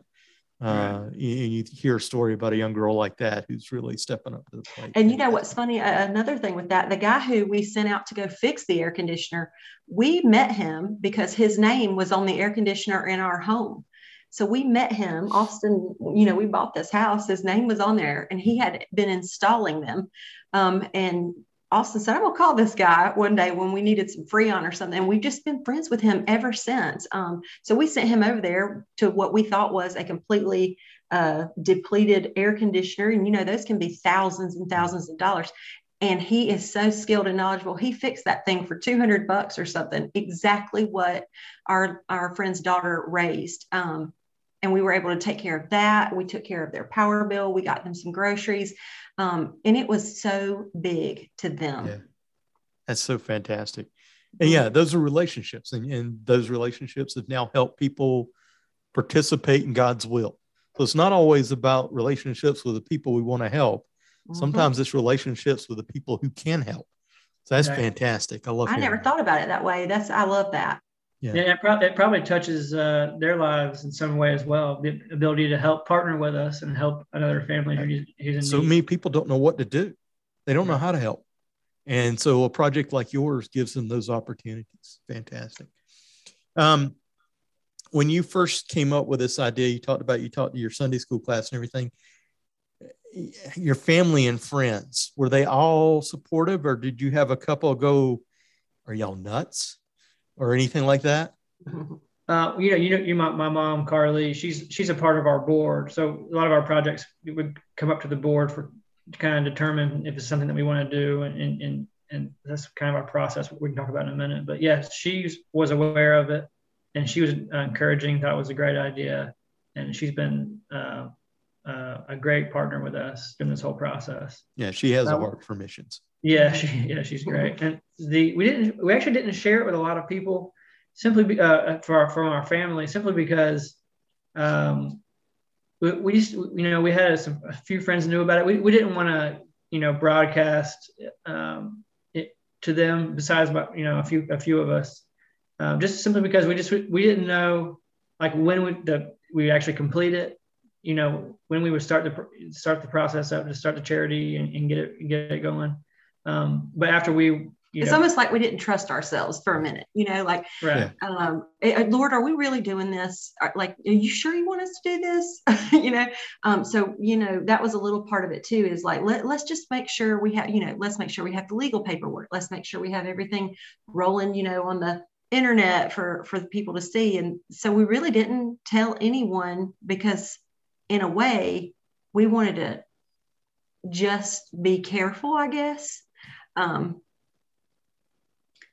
Uh, right. you, you, hear a story about a young girl like that who's really stepping up to the plate. And you know what's funny? Another thing with that, the guy who we sent out to go fix the air conditioner, we met him because his name was on the air conditioner in our home. So we met him. Austin, you know, we bought this house. His name was on there and he had been installing them. Um, and Austin said, I'm gonna call this guy one day when we needed some Freon or something. And we've just been friends with him ever since. Um, so we sent him over there to what we thought was a completely uh, depleted air conditioner. And you know, those can be thousands and thousands of dollars. And he is so skilled and knowledgeable. He fixed that thing for 200 bucks or something, exactly what our, our friend's daughter raised. Um, and we were able to take care of that. We took care of their power bill. We got them some groceries. Um, and it was so big to them. Yeah. That's so fantastic. And yeah, those are relationships, and, and those relationships have now helped people participate in God's will. So it's not always about relationships with the people we want to help. Mm-hmm. Sometimes it's relationships with the people who can help. So that's right. fantastic. I love. It. I never thought about it that way. That's I love that yeah, yeah it, pro- it, probably touches uh, their lives in some way as well the ability to help partner with us and help another family who's, who's in so need. many people don't know what to do. They don't know how to help. And so a project like yours gives them those opportunities. Fantastic. Um, when you first came up with this idea you talked about you talked to your sunday school class and everything. Your family and friends were they all supportive or did you have a couple go are y'all nuts or anything like that? Uh, you know, you know, you my, my mom Carly, she's she's a part of our board. So a lot of our projects would come up to the board for to kind of determine if it's something that we want to do, and and and, that's kind of our process. We can talk about in a minute. But yes, she was aware of it, and she was uh, encouraging. That was a great idea, and she's been uh, uh, a great partner with us during this whole process. Yeah, she has a heart for missions. Yeah, she, yeah, she's great. And the we didn't we actually didn't share it with a lot of people simply be, uh, for our, from our family simply because um, we, we just you know we had some a few friends knew about it. We, we didn't want to you know broadcast um, it to them besides about you know a few a few of us um, just simply because we just we didn't know like when we the we actually complete it you know when we would start the start the process up to start the charity and, and get it get it going um, but after we it's know, almost like we didn't trust ourselves for a minute, you know, like, right. um, eh, eh, Lord, are we really doing this? Like, are you sure you want us to do this? you know? Um, so, you know, that was a little part of it too, is like, let, let's just make sure we have, you know, let's make sure we have the legal paperwork. Let's make sure we have everything rolling, you know, on the internet for, for the people to see. And so we really didn't tell anyone because in a way we wanted to just be careful, I guess. Um,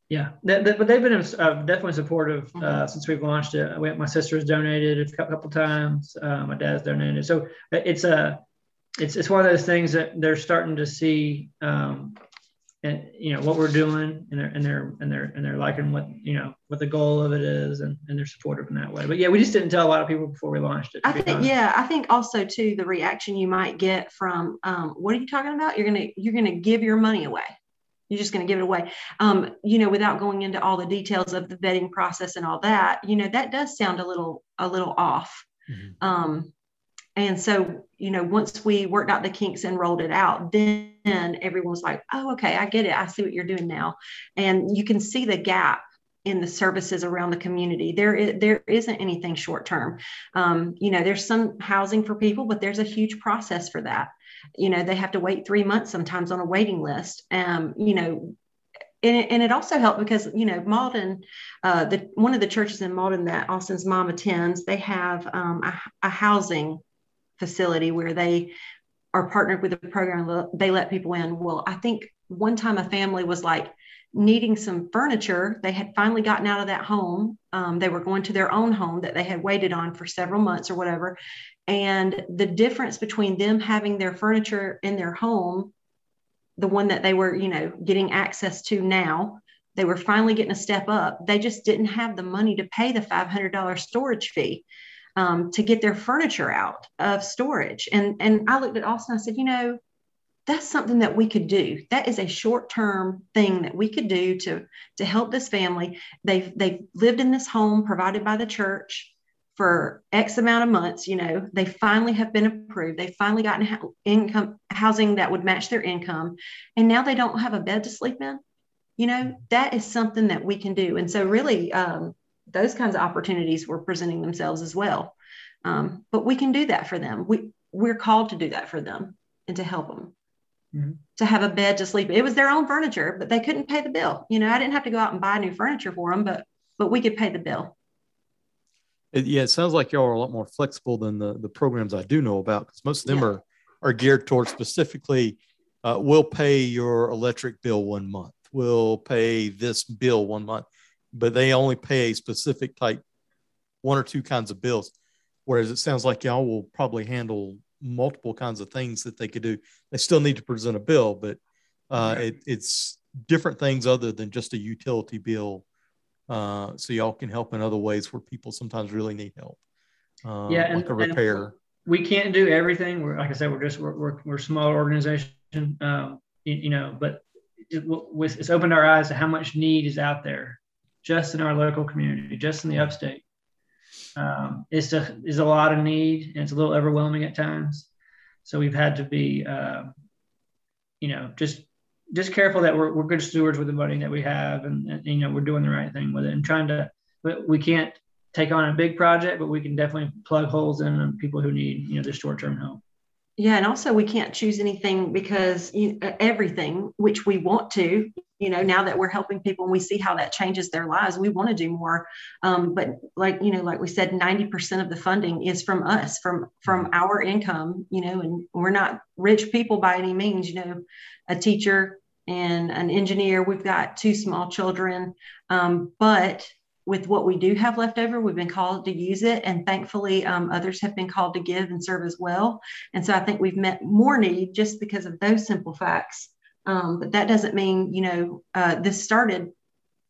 yeah, that, that, but they've been uh, definitely supportive uh, mm-hmm. since we've launched it. We, my sister's donated a couple times. Uh, my dad's donated, so it's a it's it's one of those things that they're starting to see, um, and you know what we're doing, and they're and they're and they're and they're liking what you know what the goal of it is, and, and they're supportive in that way. But yeah, we just didn't tell a lot of people before we launched it. I think honest. yeah, I think also too the reaction you might get from um, what are you talking about? You're gonna you're gonna give your money away you're just going to give it away um, you know without going into all the details of the vetting process and all that you know that does sound a little a little off mm-hmm. um, And so, you know, once we worked out the kinks and rolled it out, then everyone was like, oh, okay, I get it. I see what you're doing now. And you can see the gap in the services around the community. There, is, there isn't anything short term. Um, you know, there's some housing for people, but there's a huge process for that. You know, they have to wait three months sometimes on a waiting list. Um, you know, and it, and it also helped because you know Mauldin, uh, the one of the churches in Mauldin that Austin's mom attends, they have um, a, a, housing facility where they are partnered with a program. They let people in. Well, I think one time a family was like needing some furniture. They had finally gotten out of that home. Um, they were going to their own home that they had waited on for several months or whatever. And the difference between them having their furniture in their home the one that they were, you know, getting access to now. They were finally getting a step up. They just didn't have the money to pay the $500 storage fee um, to get their furniture out of storage. And, and I looked at Austin, I said, you know, that's something that we could do. That is a short-term thing that we could do to, to help this family. They've, they've lived in this home provided by the church for X amount of months, you know, they finally have been approved. They finally gotten income housing that would match their income. And now they don't have a bed to sleep in. You know, that is something that we can do. And so, really, um, those kinds of opportunities were presenting themselves as well. Um, but we can do that for them. We, we're called to do that for them and to help them. Mm-hmm. To have a bed to sleep. It was their own furniture, but they couldn't pay the bill. You know, I didn't have to go out and buy new furniture for them, but but we could pay the bill. It, yeah, it sounds like y'all are a lot more flexible than the, the programs I do know about because most of them yeah. are are geared towards specifically. Uh, we'll pay your electric bill one month. We'll pay this bill one month, but they only pay a specific type, one or two kinds of bills. Whereas it sounds like y'all will probably handle multiple kinds of things that they could do. They still need to present a bill, but uh, it, it's different things other than just a utility bill uh, so y'all can help in other ways where people sometimes really need help. Uh, yeah, and, like a repair. we can't do everything. We're like I said, we're just we're we're, we're a small organization, um, you, you, know, but it, it's opened our eyes to how much need is out there, just in our local community, just in the upstate. Um, it's a is a lot of need, and it's a little overwhelming at times. So we've had to be, uh, you know, just just careful that we're, we're good stewards with the money that we have and, and, you know we're doing the right thing with it and trying to but we can't take on a big project but we can definitely plug holes in people who need you know this short-term help yeah and also we can't choose anything because you, everything which we want to you know now that we're helping people and we see how that changes their lives we want to do more um, but like you know like we said 90% of the funding is from us from from our income you know and we're not rich people by any means you know a teacher and an engineer. We've got two small children, um, but with what we do have left over, we've been called to use it, and thankfully, um, others have been called to give and serve as well. And so I think we've met more need just because of those simple facts. Um, but that doesn't mean, you know, uh, this started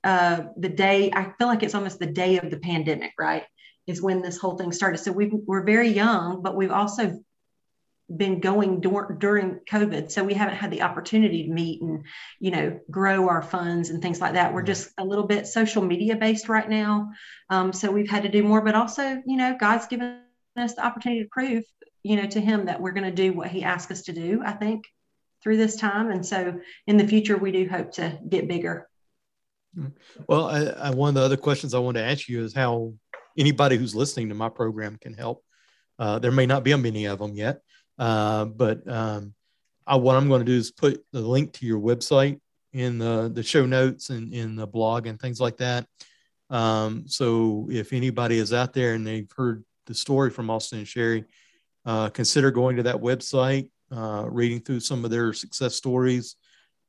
uh, the day. I feel like it's almost the day of the pandemic, right? Is when this whole thing started. So we we're very young, but we've also been going dur- during COVID, so we haven't had the opportunity to meet and you know grow our funds and things like that. We're just a little bit social media based right now, um, so we've had to do more. But also, you know, God's given us the opportunity to prove, you know, to Him that we're going to do what He asked us to do. I think through this time, and so in the future, we do hope to get bigger. Well, I, I, one of the other questions I want to ask you is how anybody who's listening to my program can help. Uh, there may not be many of them yet, uh, but um, I, what I'm going to do is put the link to your website in the, the show notes and in the blog and things like that. Um, so if anybody is out there and they've heard the story from Austin and Sherrie, uh, consider going to that website, uh, reading through some of their success stories,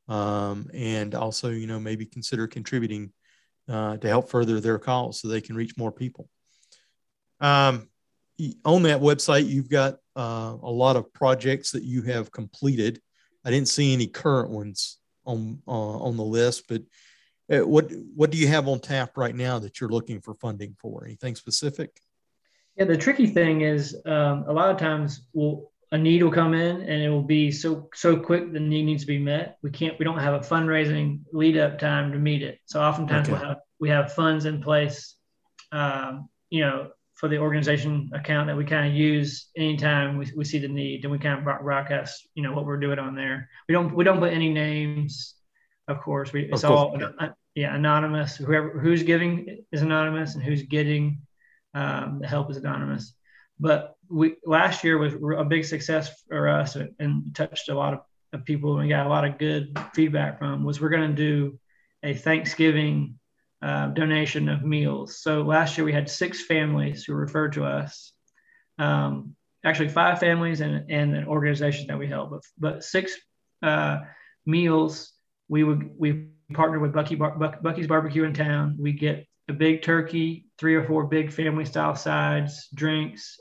um, and also, you know, maybe consider contributing uh, to help further their cause so they can reach more people. Um, on that website, you've got uh, a lot of projects that you have completed. I didn't see any current ones on uh, on the list, but uh, what what do you have on tap right now that you're looking for funding for? Anything specific? Yeah, the tricky thing is um, a lot of times we'll, a need will come in and it will be so so quick the need needs to be met. We can't we don't have a fundraising lead up time to meet it. So oftentimes okay. we'll have we have funds in place, um, you know, for the organization account that we kind of use anytime we, we see the need, and we kind of broadcast, you know, what we're doing on there. We don't we don't put any names, of course. We it's course, all yeah. yeah. anonymous. Whoever who's giving is anonymous, and who's getting um, the help is anonymous. But we last year was a big success for us and touched a lot of, of people, and we got a lot of good feedback from. Was we're going to do a Thanksgiving uh, donation of meals. So last year we had six families who referred to us. Um, actually, five families and, and an organization that we help, but, but six uh, meals. We would we partnered with Bucky Bar- Buc- Bucky's Barbecue in town. We get a big turkey, three or four big family style sides, drinks,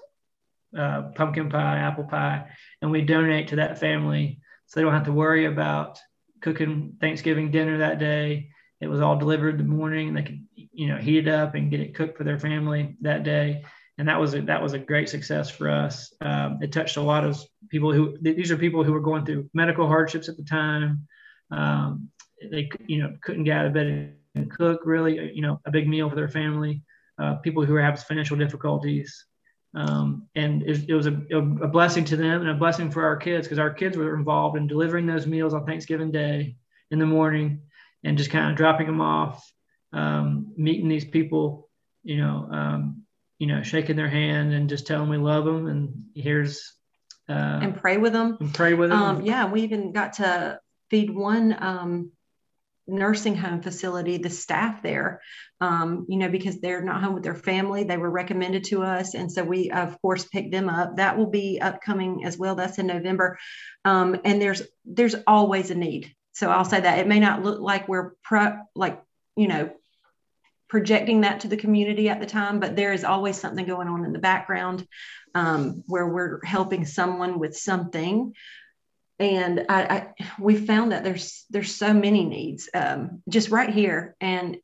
uh, pumpkin pie, apple pie, and we donate to that family so they don't have to worry about cooking Thanksgiving dinner that day it was all delivered the morning. And they could, you know, heat it up and get it cooked for their family that day. And that was a, that was a great success for us. Um, it touched a lot of people who these are people who were going through medical hardships at the time. Um, they you know couldn't get out of bed and cook really you know a big meal for their family. Uh, people who having financial difficulties. Um, and it, it was a, a, blessing to them and a blessing for our kids because our kids were involved in delivering those meals on Thanksgiving Day in the morning and just kind of dropping them off, um, meeting these people, you know, um, you know, shaking their hand and just telling them we love them and here's uh, and pray with them and pray with them. Um, yeah, we even got to feed one um, nursing home facility, the staff there, um, you know, because they're not home with their family. They were recommended to us. And so we, of course, picked them up. That will be upcoming as well. That's in November. Um, and there's there's always a need. So I'll say that it may not look like we're pro, like, you know, projecting that to the community at the time, but there is always something going on in the background um, where we're helping someone with something. And I, I, we found that there's there's so many needs um, just right here, and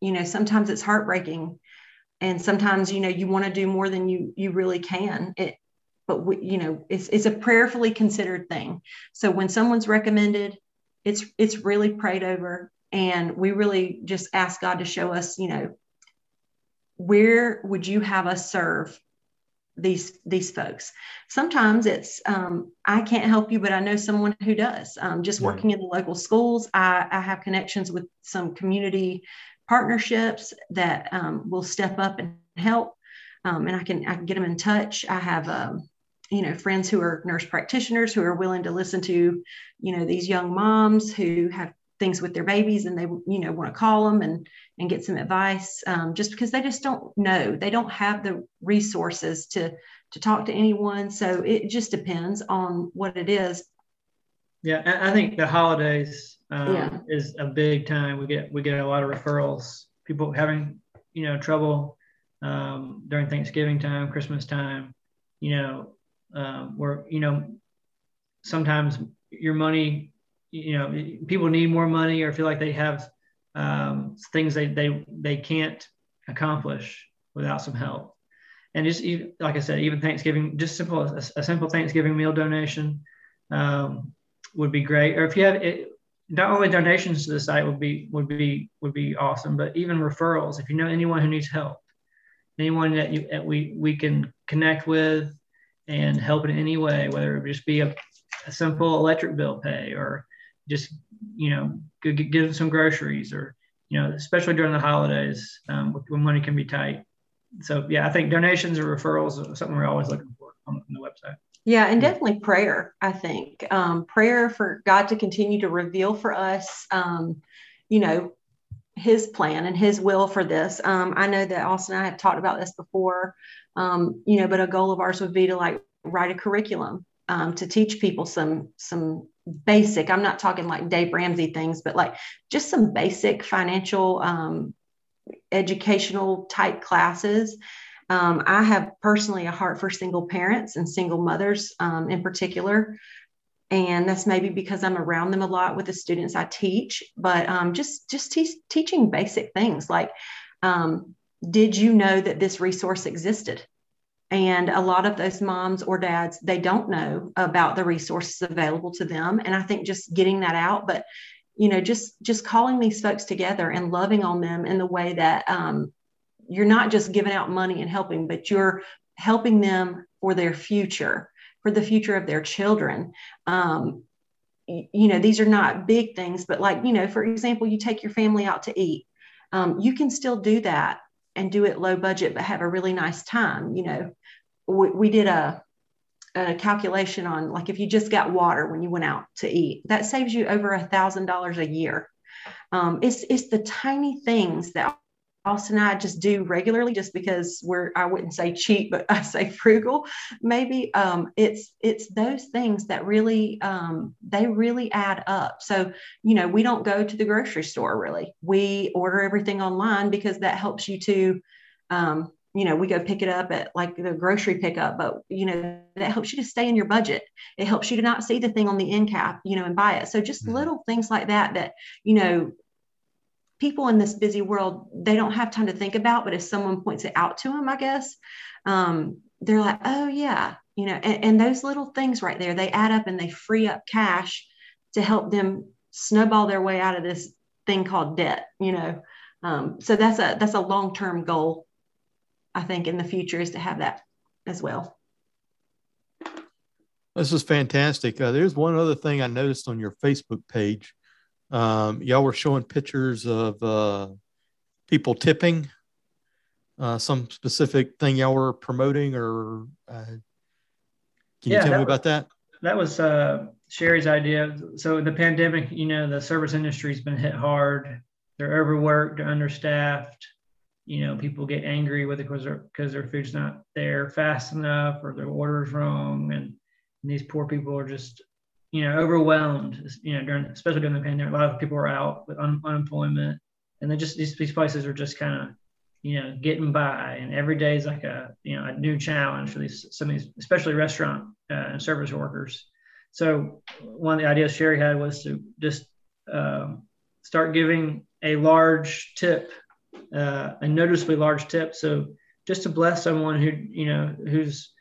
you know sometimes it's heartbreaking, and sometimes you know you want to do more than you you really can. It, but we, you know it's it's a prayerfully considered thing. So when someone's recommended, it's it's really prayed over and we really just ask god to show us you know where would you have us serve these these folks. Sometimes it's um, i can't help you but i know someone who does. Um, just working in the local schools I, I, have connections with some community partnerships that um, will step up and help. Um, and i can i can get them in touch. I have um, you know friends who are nurse practitioners who are willing to listen to you know these young moms who have things with their babies and they you know want to call them and and get some advice um, just because they just don't know. They don't have the resources to to talk to anyone. So it just depends on what it is. Yeah i think the holidays um, yeah. is a big time. We get we get a lot of referrals. People having you know trouble um, during thanksgiving time christmas time you know um, where you know sometimes your money you know people need more money or feel like they have um, things they, they they can't accomplish without some help. And just like i said even thanksgiving just simple a, a simple thanksgiving meal donation um, would be great. Or if you have it, not only donations to the site would be would be would be awesome but even referrals. If you know anyone who needs help anyone that you that we we can connect with and help in any way, whether it just be a, a simple electric bill pay or just, you know, give them some groceries or, you know, especially during the holidays um, when money can be tight. So, yeah, I think donations or referrals are something we're always looking for on, on the website. Yeah, and definitely prayer, I think. Um, prayer for God to continue to reveal for us, um, you know, his plan and his will for this. Um, I know that Austin and I have talked about this before, um, you know, but a goal of ours would be to like write a curriculum um, to teach people some some basic. I'm not talking like Dave Ramsey things, but like just some basic financial um, educational type classes. Um, I have personally a heart for single parents and single mothers um, in particular and that's maybe because I'm around them a lot with the students I teach. But um, just just te- teaching basic things like, um, did you know that this resource existed? And a lot of those moms or dads they don't know about the resources available to them. And I think just getting that out, but you know, just just calling these folks together and loving on them in the way that um, you're not just giving out money and helping, but you're helping them for their future, for the future of their children. Um, you know, these are not big things, but like, you know, for example, you take your family out to eat. Um, you can still do that and do it low budget, but have a really nice time. You know, we, we did a, a calculation on like if you just got water when you went out to eat, that saves you over a thousand dollars a year. Um, it's it's the tiny things that And I just do regularly just because we're I wouldn't say cheap, but I say frugal. Maybe um, it's it's those things that really um, they really add up. So you know we don't go to the grocery store really. We order everything online because that helps you to um, you know we go pick it up at like the grocery pickup but you know that helps you to stay in your budget it helps you to not see the thing on the end cap you know and buy it so just mm-hmm. little things like that that you know people in this busy world they don't have time to think about but if someone points it out to them i guess um, they're like oh yeah you know and, and those little things right there they add up and they free up cash to help them snowball their way out of this thing called debt you know? Um, so that's a that's a long-term goal i think in the future is to have that as well. This is fantastic. Uh, there's one other thing i noticed on your facebook page um, y'all were showing pictures of uh, people tipping. Uh, some specific thing y'all were promoting, or uh, can you yeah, tell me about that? That was uh, Sherrie's idea. So the pandemic, you know, the service industry's been hit hard. They're overworked, they're understaffed. You know, people get angry with it because because their food's not there fast enough or their order's wrong, and, and these poor people are just you know, overwhelmed, you know, during, especially during the pandemic, a lot of people were out with un, unemployment and they just, these, these places are just kind of, you know, getting by and every day is like a, you know, a new challenge for these, some of these, especially restaurant uh, and service workers. So one of the ideas Sherrie had was to just um, start giving a large tip, uh, a noticeably large tip. So just to bless someone who, you know, who's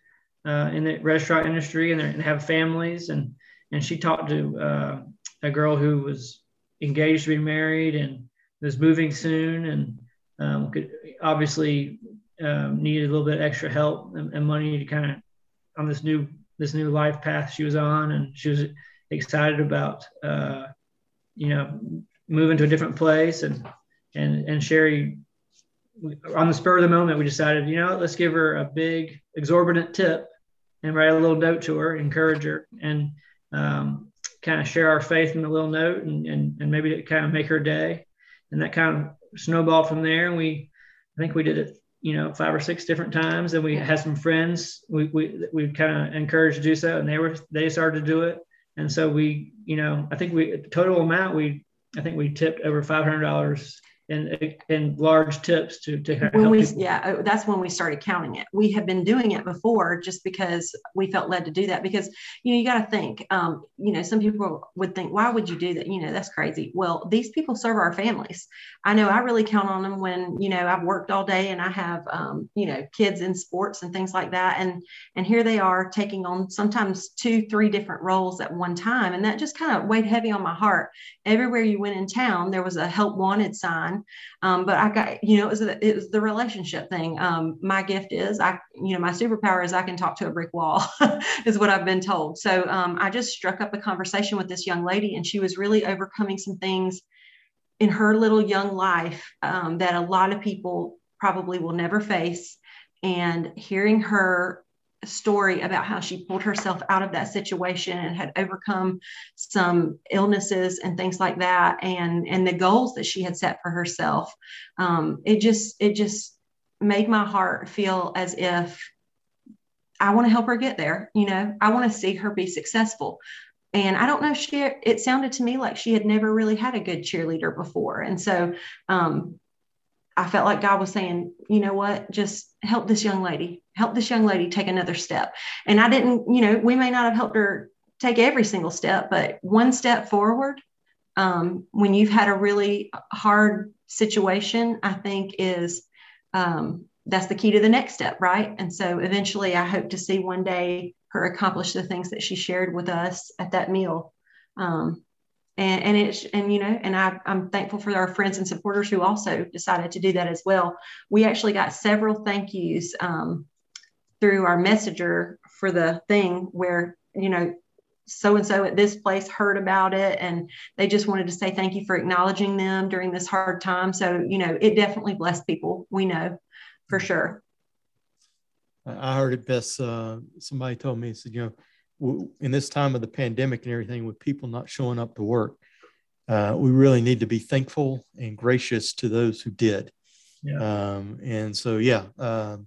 uh, in the restaurant industry and, and have families and, and she talked to uh, a girl who was engaged to be married and was moving soon and um, could obviously um, needed a little bit of extra help and, and money to kind of on this new this new life path she was on. And she was excited about uh, you know moving to a different place and and and Sherrie on the spur of the moment we decided you know let's give her a big exorbitant tip and write a little note to her encourage her. And um, kind of share our faith in a little note and, and, and maybe kind of make her day. And that kind of snowballed from there. And we, I think we did it, you know, five or six different times. And we had some friends we, we, we kind of encouraged to do so. And they were, they started to do it. And so we, you know, I think we, total amount, we, I think we tipped over $500 and and large tips to to when we people. yeah uh, that's when we started counting it. We have been doing it before just because we felt led to do that because you know you got to think um, you know some people would think why would you do that? You know that's crazy. Well these people serve our families. I know i really count on them when you know i've worked all day and i have um, you know kids in sports and things like that. And and here they are taking on sometimes two three different roles at one time. And that just kind of weighed heavy on my heart everywhere you went in town there was a help wanted sign um, but I got, you know, it was, a, it was the relationship thing. Um, my gift is I, you know, my superpower is I can talk to a brick wall is what I've been told. So um, I just struck up a conversation with this young lady and she was really overcoming some things in her little young life um, that a lot of people probably will never face. And hearing her story about how she pulled herself out of that situation and had overcome some illnesses and things like that. And and the goals that she had set for herself um, it just it just made my heart feel as if i want to help her get there you know? I want to see her be successful. And i don't know she it sounded to me like she had never really had a good cheerleader before. And so um, I felt like God was saying, you know what, just help this young lady, help this young lady take another step. And I didn't, you know, we may not have helped her take every single step, but one step forward um, when you've had a really hard situation, I think is um, that's the key to the next step, right? And so eventually, I hope to see one day her accomplish the things that she shared with us at that meal. Um, and, and it's and you know and I, i'm thankful for our friends and supporters who also decided to do that as well. We actually got several thank yous um, through our messenger for the thing where you know so and so at this place heard about it and they just wanted to say thank you for acknowledging them during this hard time. So you know it definitely blessed people we know for sure. I heard it best uh, somebody told me said you know in this time of the pandemic and everything, with people not showing up to work, uh, we really need to be thankful and gracious to those who did. Yeah. Um, and so, yeah, uh,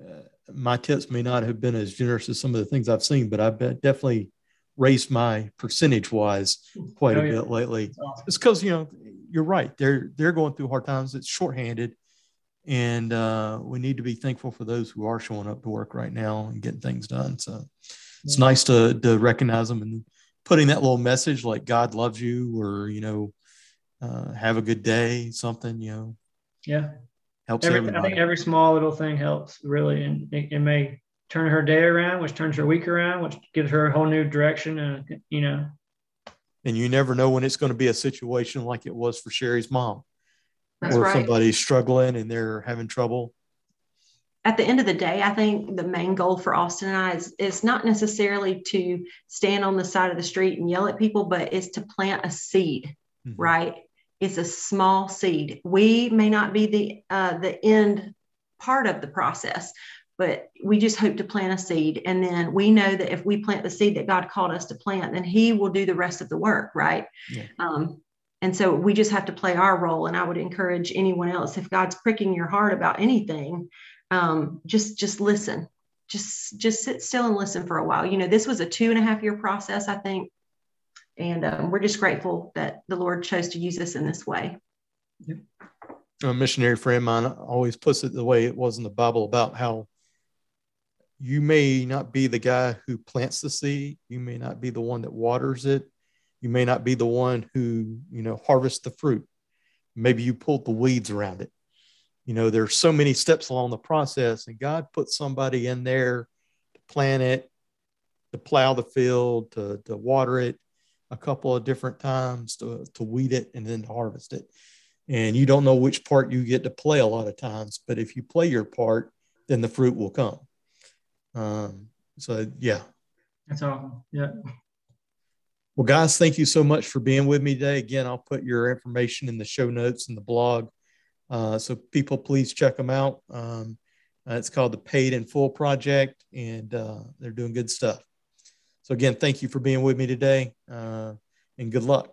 uh, my tips may not have been as generous as some of the things I've seen, but I've definitely raised my percentage wise quite oh, a yeah. bit lately. Awesome. It's because you know you're right; they're they're going through hard times. It's shorthanded, and uh, we need to be thankful for those who are showing up to work right now and getting things done. So it's nice to to recognize them and putting that little message like God loves you or you know uh, have a good day something you know. Yeah. Helps every, everybody. I think every small little thing helps really and it, it, may turn her day around which turns her week around which gives her a whole new direction and you know. And you never know when it's going to be a situation like it was for Sherrie's mom. That's or right. somebody's struggling and they're having trouble at the end of the day, I think the main goal for Austin and I is, is not necessarily to stand on the side of the street and yell at people, but it's to plant a seed, mm-hmm. right? It's a small seed. We may not be the uh, the end part of the process, but we just hope to plant a seed. And then we know that if we plant the seed that God called us to plant, then He will do the rest of the work, right? Yeah. Um, and so we just have to play our role. And I would encourage anyone else, if God's pricking your heart about anything, um, just just listen just just sit still and listen for a while. You know this was a two and a half year process i think. And um, we're just grateful that the lord chose to use us in this way. A missionary friend of mine always puts it the way it was in the bible about how you may not be the guy who plants the seed. You may not be the one that waters it. You may not be the one who you know harvests the fruit. Maybe you pulled the weeds around it you know there's so many steps along the process and god put somebody in there to plant it to plow the field to, to water it a couple of different times to, to weed it and then to harvest it. And you don't know which part you get to play a lot of times but if you play your part then the fruit will come. Um, so yeah. That's awesome. Yeah well guys thank you so much for being with me today. Again i'll put your information in the show notes and the blog uh, so people, please check them out. Um, uh, it's called the Paid in Full Project, and uh, they're doing good stuff. So again, thank you for being with me today, uh, and good luck.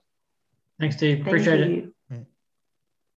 Thanks, Steve. Appreciate it.